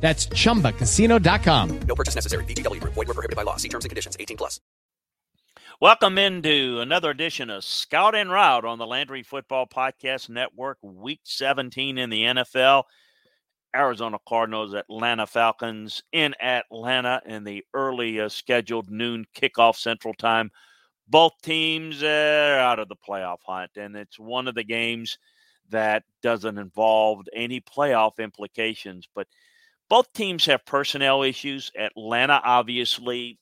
That's chumbacasino.com. No purchase necessary. VGW Group. Void were prohibited by law. See terms and conditions. 18 plus. Welcome into another edition of Scout and Route on the Landry Football Podcast Network. Week 17 in the NFL. Arizona Cardinals, Atlanta Falcons in Atlanta in the early uh, scheduled noon kickoff Central Time. Both teams are out of the playoff hunt, and it's one of the games that doesn't involve any playoff implications. But both teams have personnel issues. Atlanta, obviously,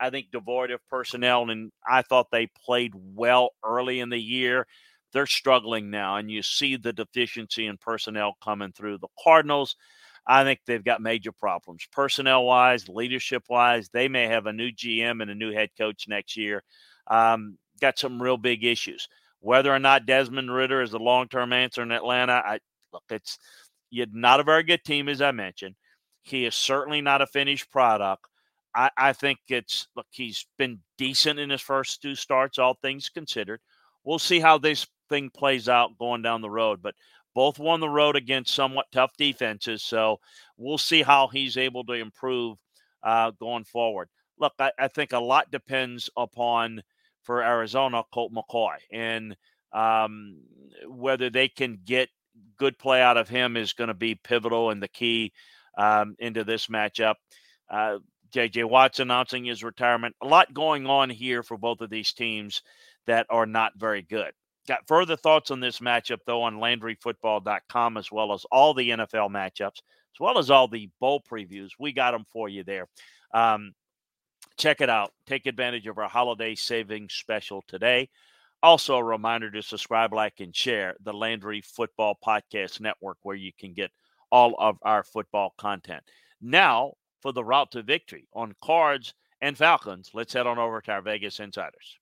I think devoid of personnel, and I thought they played well early in the year. They're struggling now, and you see the deficiency in personnel coming through. The Cardinals, I think they've got major problems personnel wise, leadership wise. They may have a new GM and a new head coach next year. Um, got some real big issues. Whether or not Desmond Ridder is the long term answer in Atlanta, I look, it's you're not a very good team, as I mentioned. He is certainly not a finished product. I, I think it's look, he's been decent in his first two starts, all things considered. We'll see how this thing plays out going down the road. But both won the road against somewhat tough defenses. So we'll see how he's able to improve uh, going forward. Look, I, I, think a lot depends upon for Arizona Colt McCoy and um, whether they can get good play out of him is going to be pivotal and the key um, into this matchup. Uh, JJ Watts announcing his retirement. A lot going on here for both of these teams that are not very good. Got further thoughts on this matchup, though, on LandryFootball.com, as well as all the NFL matchups, as well as all the bowl previews. We got them for you there. Um, check it out. Take advantage of our holiday savings special today. Also, a reminder to subscribe, like, and share the Landry Football Podcast Network, where you can get – all of our football content. Now, for the route to victory on Cards and Falcons, let's head on over to our Vegas Insiders.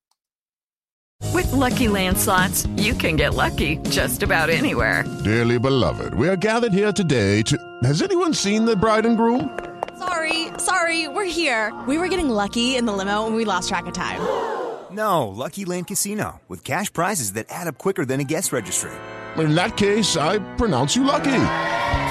With lucky landslots, you can get lucky just about anywhere. Dearly beloved, we are gathered here today to. Has anyone seen the bride and groom? Sorry, sorry, we're here. We were getting lucky in the limo and we lost track of time. No, Lucky Land Casino, with cash prizes that add up quicker than a guest registry. In that case, I pronounce you lucky.